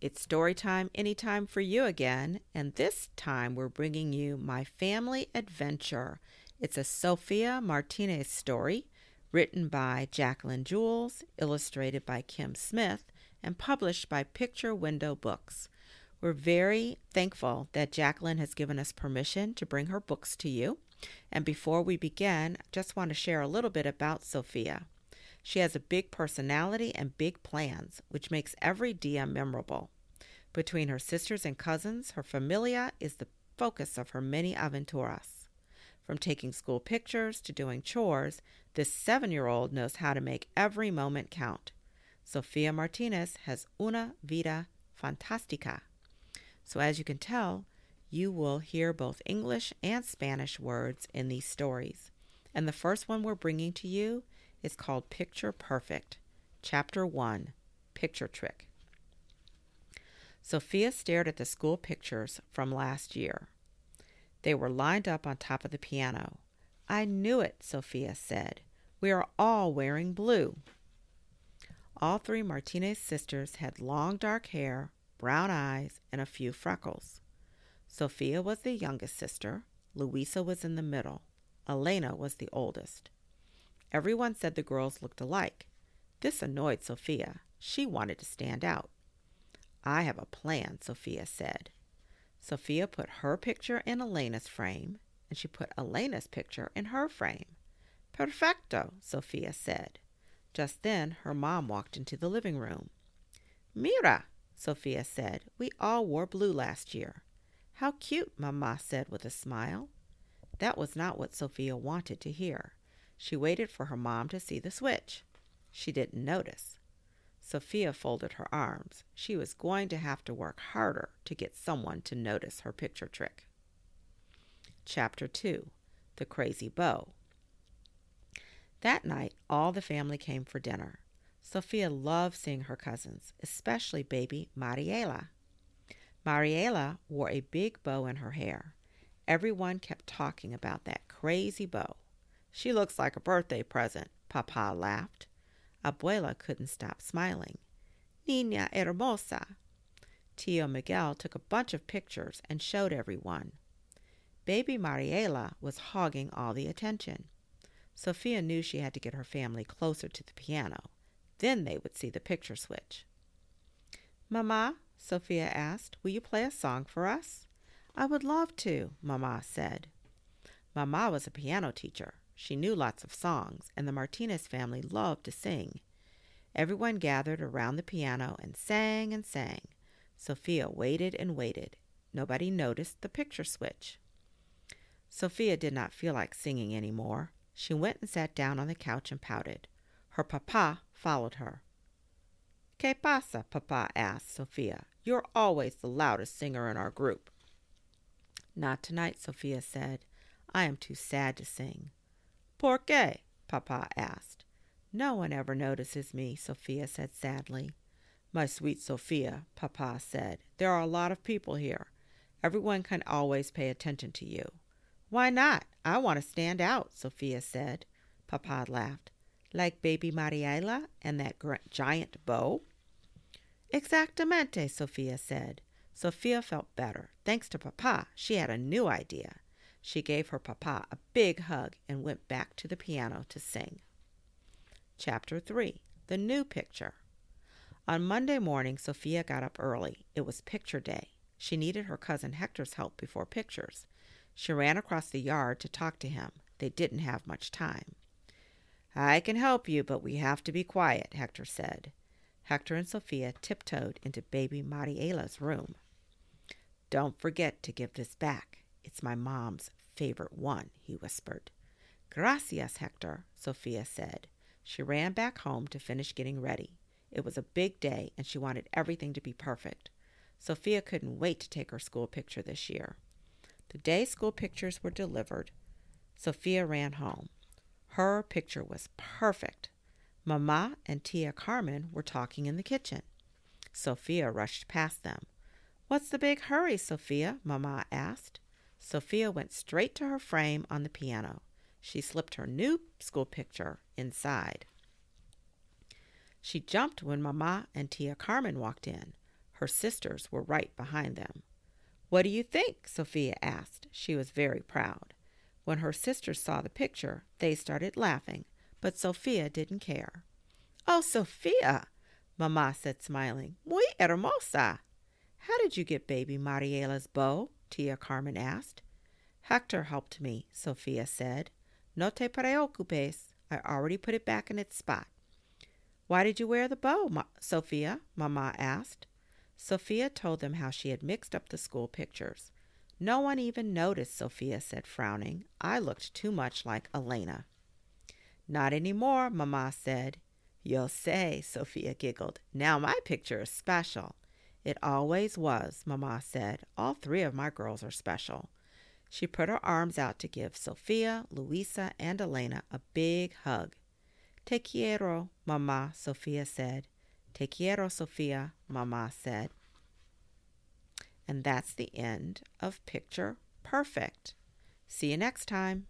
It's story time anytime for you again, and this time we're bringing you My Family Adventure. It's a Sofia Martinez story written by Jacqueline Jules, illustrated by Kim Smith, and published by Picture Window Books. We're very thankful that Jacqueline has given us permission to bring her books to you. And before we begin, I just want to share a little bit about Sofia. She has a big personality and big plans, which makes every dia memorable. Between her sisters and cousins, her familia is the focus of her many aventuras. From taking school pictures to doing chores, this seven year old knows how to make every moment count. Sofia Martinez has una vida fantástica. So, as you can tell, you will hear both English and Spanish words in these stories. And the first one we're bringing to you is called Picture Perfect, Chapter 1 Picture Trick. Sofia stared at the school pictures from last year. They were lined up on top of the piano. I knew it, Sofia said. We are all wearing blue. All three Martinez sisters had long dark hair, brown eyes, and a few freckles. Sofia was the youngest sister. Luisa was in the middle. Elena was the oldest. Everyone said the girls looked alike. This annoyed Sofia. She wanted to stand out. I have a plan, Sofia said. Sofia put her picture in Elena's frame, and she put Elena's picture in her frame. Perfecto, Sofia said. Just then her mom walked into the living room. Mira, Sofia said, we all wore blue last year. How cute, Mamma said with a smile. That was not what Sofia wanted to hear. She waited for her mom to see the switch. She didn't notice. Sofia folded her arms. She was going to have to work harder to get someone to notice her picture trick. Chapter 2 The Crazy Bow. That night, all the family came for dinner. Sofia loved seeing her cousins, especially baby Mariela. Mariela wore a big bow in her hair. Everyone kept talking about that crazy bow. She looks like a birthday present, Papa laughed. Abuela couldn't stop smiling. Niña hermosa. Tio Miguel took a bunch of pictures and showed everyone. Baby Mariela was hogging all the attention. Sofia knew she had to get her family closer to the piano. Then they would see the picture switch. Mama, Sofia asked, will you play a song for us? I would love to, Mama said. Mama was a piano teacher. She knew lots of songs, and the Martinez family loved to sing. Everyone gathered around the piano and sang and sang. Sofia waited and waited. Nobody noticed the picture switch. Sofia did not feel like singing any more. She went and sat down on the couch and pouted. Her papa followed her. ¿Qué pasa? Papa asked Sofia. You're always the loudest singer in our group. Not tonight, Sofia said. I am too sad to sing. Por qué? Papa asked. No one ever notices me, Sofia said sadly. My sweet Sofia, Papa said, there are a lot of people here. Everyone can always pay attention to you. Why not? I want to stand out, Sofia said. Papa laughed. Like baby Mariela and that giant bow? Exactamente, Sofia said. Sofia felt better. Thanks to Papa, she had a new idea. She gave her papa a big hug and went back to the piano to sing. Chapter 3 The New Picture. On Monday morning, Sofia got up early. It was picture day. She needed her cousin Hector's help before pictures. She ran across the yard to talk to him. They didn't have much time. I can help you, but we have to be quiet, Hector said. Hector and Sofia tiptoed into baby Mariela's room. Don't forget to give this back. It's my mom's favorite one, he whispered. Gracias, Hector, Sofia said. She ran back home to finish getting ready. It was a big day, and she wanted everything to be perfect. Sofia couldn't wait to take her school picture this year. The day school pictures were delivered, Sofia ran home. Her picture was perfect. Mama and Tia Carmen were talking in the kitchen. Sofia rushed past them. What's the big hurry, Sofia? Mama asked. Sofia went straight to her frame on the piano. She slipped her new school picture inside. She jumped when Mama and Tia Carmen walked in. Her sisters were right behind them. What do you think? Sofia asked. She was very proud. When her sisters saw the picture, they started laughing, but Sofia didn't care. Oh, Sofia, Mamma said, smiling. Muy hermosa. How did you get baby Mariela's bow? Tia Carmen asked. Hector helped me, Sofia said. No te preocupes. I already put it back in its spot. Why did you wear the bow, Ma- Sofia? Mamma asked. Sofia told them how she had mixed up the school pictures. No one even noticed, Sofia said, frowning. I looked too much like Elena. Not any more, Mamma said. You'll say, Sofia giggled. Now my picture is special. It always was, Mamma said. All three of my girls are special. She put her arms out to give Sofia, Luisa, and Elena a big hug. Te quiero, Mamma, Sofia said. Te quiero, Sofia, Mamma said. And that's the end of Picture Perfect. See you next time.